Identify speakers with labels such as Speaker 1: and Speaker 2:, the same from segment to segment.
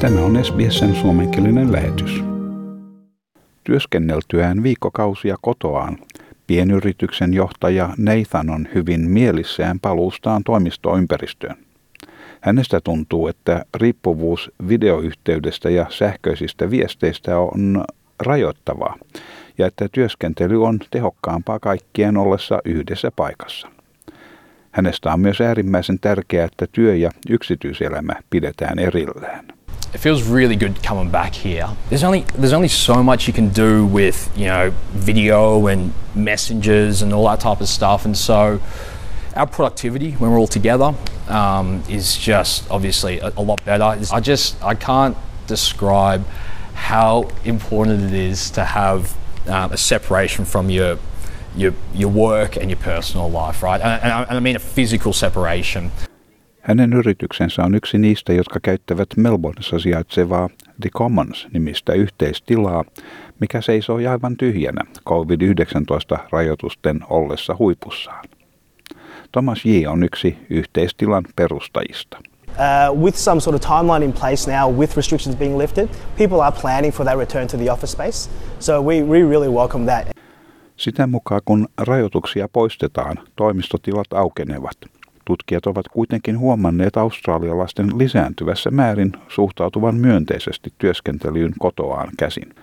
Speaker 1: Tämä on SBSn suomenkielinen lähetys. Työskenneltyään viikkokausia kotoaan, pienyrityksen johtaja Nathan on hyvin mielissään paluustaan toimistoympäristöön. Hänestä tuntuu, että riippuvuus videoyhteydestä ja sähköisistä viesteistä on rajoittavaa ja että työskentely on tehokkaampaa kaikkien ollessa yhdessä paikassa. Hänestä on myös äärimmäisen tärkeää, että työ- ja yksityiselämä pidetään erillään.
Speaker 2: It feels really good coming back here. There's only there's only so much you can do with you know video and messengers and all that type of stuff, and so our productivity when we're all together um, is just obviously a, a lot better. I just I can't describe how important it is to have um, a separation from your your your work and your personal life, right? And, and, I, and I mean a physical separation.
Speaker 1: Hänen yrityksensä on yksi niistä, jotka käyttävät Melbourneissa sijaitsevaa The Commons-nimistä yhteistilaa, mikä seisoo aivan tyhjänä COVID-19-rajoitusten ollessa huipussaan. Thomas J. on yksi yhteistilan perustajista.
Speaker 3: Uh, with some sort of timeline in place now, with restrictions being lifted, people are planning for that return to the office space. So we, we really welcome that.
Speaker 1: Sitä mukaan kun rajoituksia poistetaan, toimistotilat aukenevat. Tutkijat ovat kuitenkin huomanneet australialaisten lisääntyvässä määrin suhtautuvan myönteisesti työskentelyyn kotoaan käsin.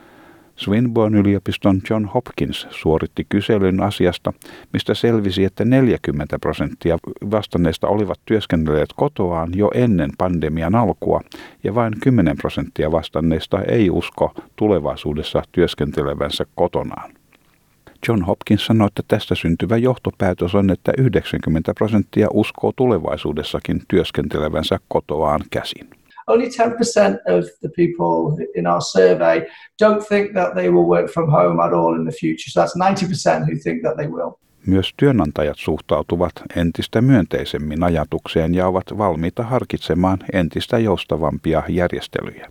Speaker 1: Swinburne-yliopiston John Hopkins suoritti kyselyn asiasta, mistä selvisi, että 40 prosenttia vastanneista olivat työskennelleet kotoaan jo ennen pandemian alkua ja vain 10 prosenttia vastanneista ei usko tulevaisuudessa työskentelevänsä kotonaan. John Hopkins sanoi, että tästä syntyvä johtopäätös on, että 90 prosenttia uskoo tulevaisuudessakin työskentelevänsä kotoaan käsin.
Speaker 4: Only 10% of the people in our survey don't think that they will work from home at all in the future. So that's 90% who think that they will.
Speaker 1: Myös työnantajat suhtautuvat entistä myönteisemmin ajatukseen ja ovat valmiita harkitsemaan entistä joustavampia järjestelyjä.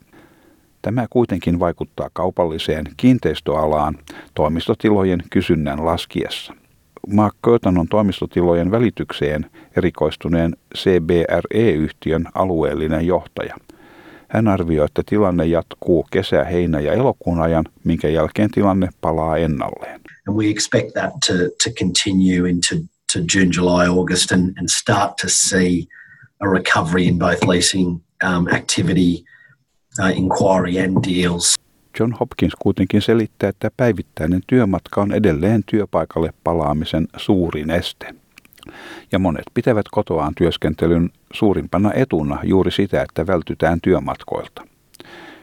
Speaker 1: Tämä kuitenkin vaikuttaa kaupalliseen kiinteistöalaan toimistotilojen kysynnän laskiessa. Mark Curtin on toimistotilojen välitykseen erikoistuneen CBRE-yhtiön alueellinen johtaja. Hän arvioi, että tilanne jatkuu kesä, heinä ja elokuun ajan, minkä jälkeen tilanne palaa ennalleen.
Speaker 5: And we expect that to, to continue into to June, July, August and, and start to see a recovery in both leasing um, activity inquiry and deals.
Speaker 1: John Hopkins kuitenkin selittää, että päivittäinen työmatka on edelleen työpaikalle palaamisen suurin este. Ja monet pitävät kotoaan työskentelyn suurimpana etuna juuri sitä, että vältytään työmatkoilta.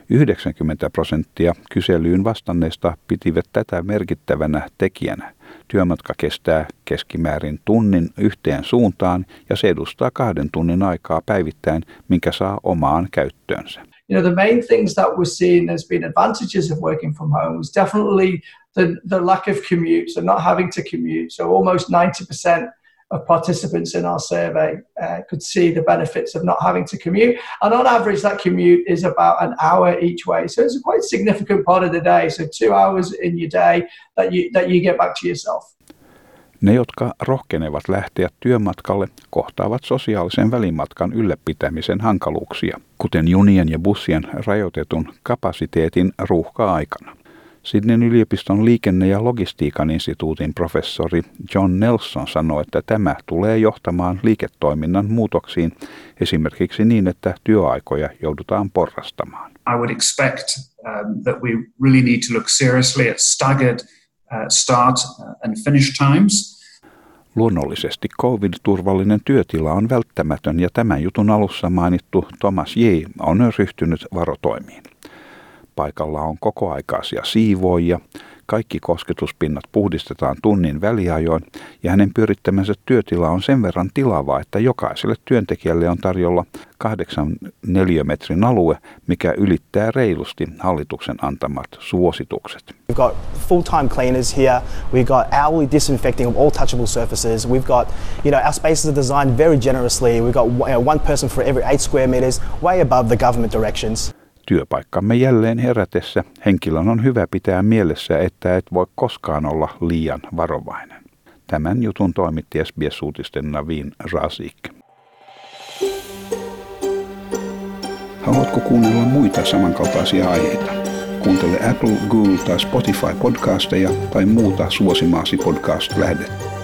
Speaker 1: 90 prosenttia kyselyyn vastanneista pitivät tätä merkittävänä tekijänä. Työmatka kestää keskimäärin tunnin yhteen suuntaan ja se edustaa kahden tunnin aikaa päivittäin, minkä saa omaan käyttöönsä.
Speaker 4: you know, the main things that we're seeing as being advantages of working from home is definitely the, the lack of commute, so not having to commute. So almost 90% of participants in our survey uh, could see the benefits of not having to commute. And on average, that commute is about an hour each way. So it's a quite significant part of the day. So two hours in your day that you, that you get back to yourself.
Speaker 1: Ne, jotka rohkenevat lähteä työmatkalle, kohtaavat sosiaalisen välimatkan ylläpitämisen hankaluuksia, kuten junien ja bussien rajoitetun kapasiteetin ruuhka-aikana. Sydneyn yliopiston liikenne- ja logistiikan instituutin professori John Nelson sanoi, että tämä tulee johtamaan liiketoiminnan muutoksiin esimerkiksi niin, että työaikoja joudutaan porrastamaan.
Speaker 6: I would expect um, that we really need to look seriously at staggered Uh, start uh, and finish times.
Speaker 1: Luonnollisesti COVID-turvallinen työtila on välttämätön ja tämän jutun alussa mainittu Thomas J. on ryhtynyt varotoimiin. Paikalla on kokoaikaisia siivoojia, kaikki kosketuspinnat puhdistetaan tunnin väliajoin ja hänen pyörittämänsä työtila on sen verran tilava, että jokaiselle työntekijälle on tarjolla kahdeksan neliömetrin alue, mikä ylittää reilusti hallituksen antamat suositukset.
Speaker 3: We've got full-time cleaners here. We've got hourly disinfecting of all touchable surfaces. We've got, you know, our spaces are designed very generously. We've got one person for every eight square meters, way above the government directions.
Speaker 1: Työpaikkamme jälleen herätessä henkilön on hyvä pitää mielessä, että et voi koskaan olla liian varovainen. Tämän jutun toimitti SBS-uutisten Navin Razik. Haluatko kuunnella muita samankaltaisia aiheita? Kuuntele Apple, Google tai Spotify podcasteja tai muuta suosimaasi podcast-lähdettä.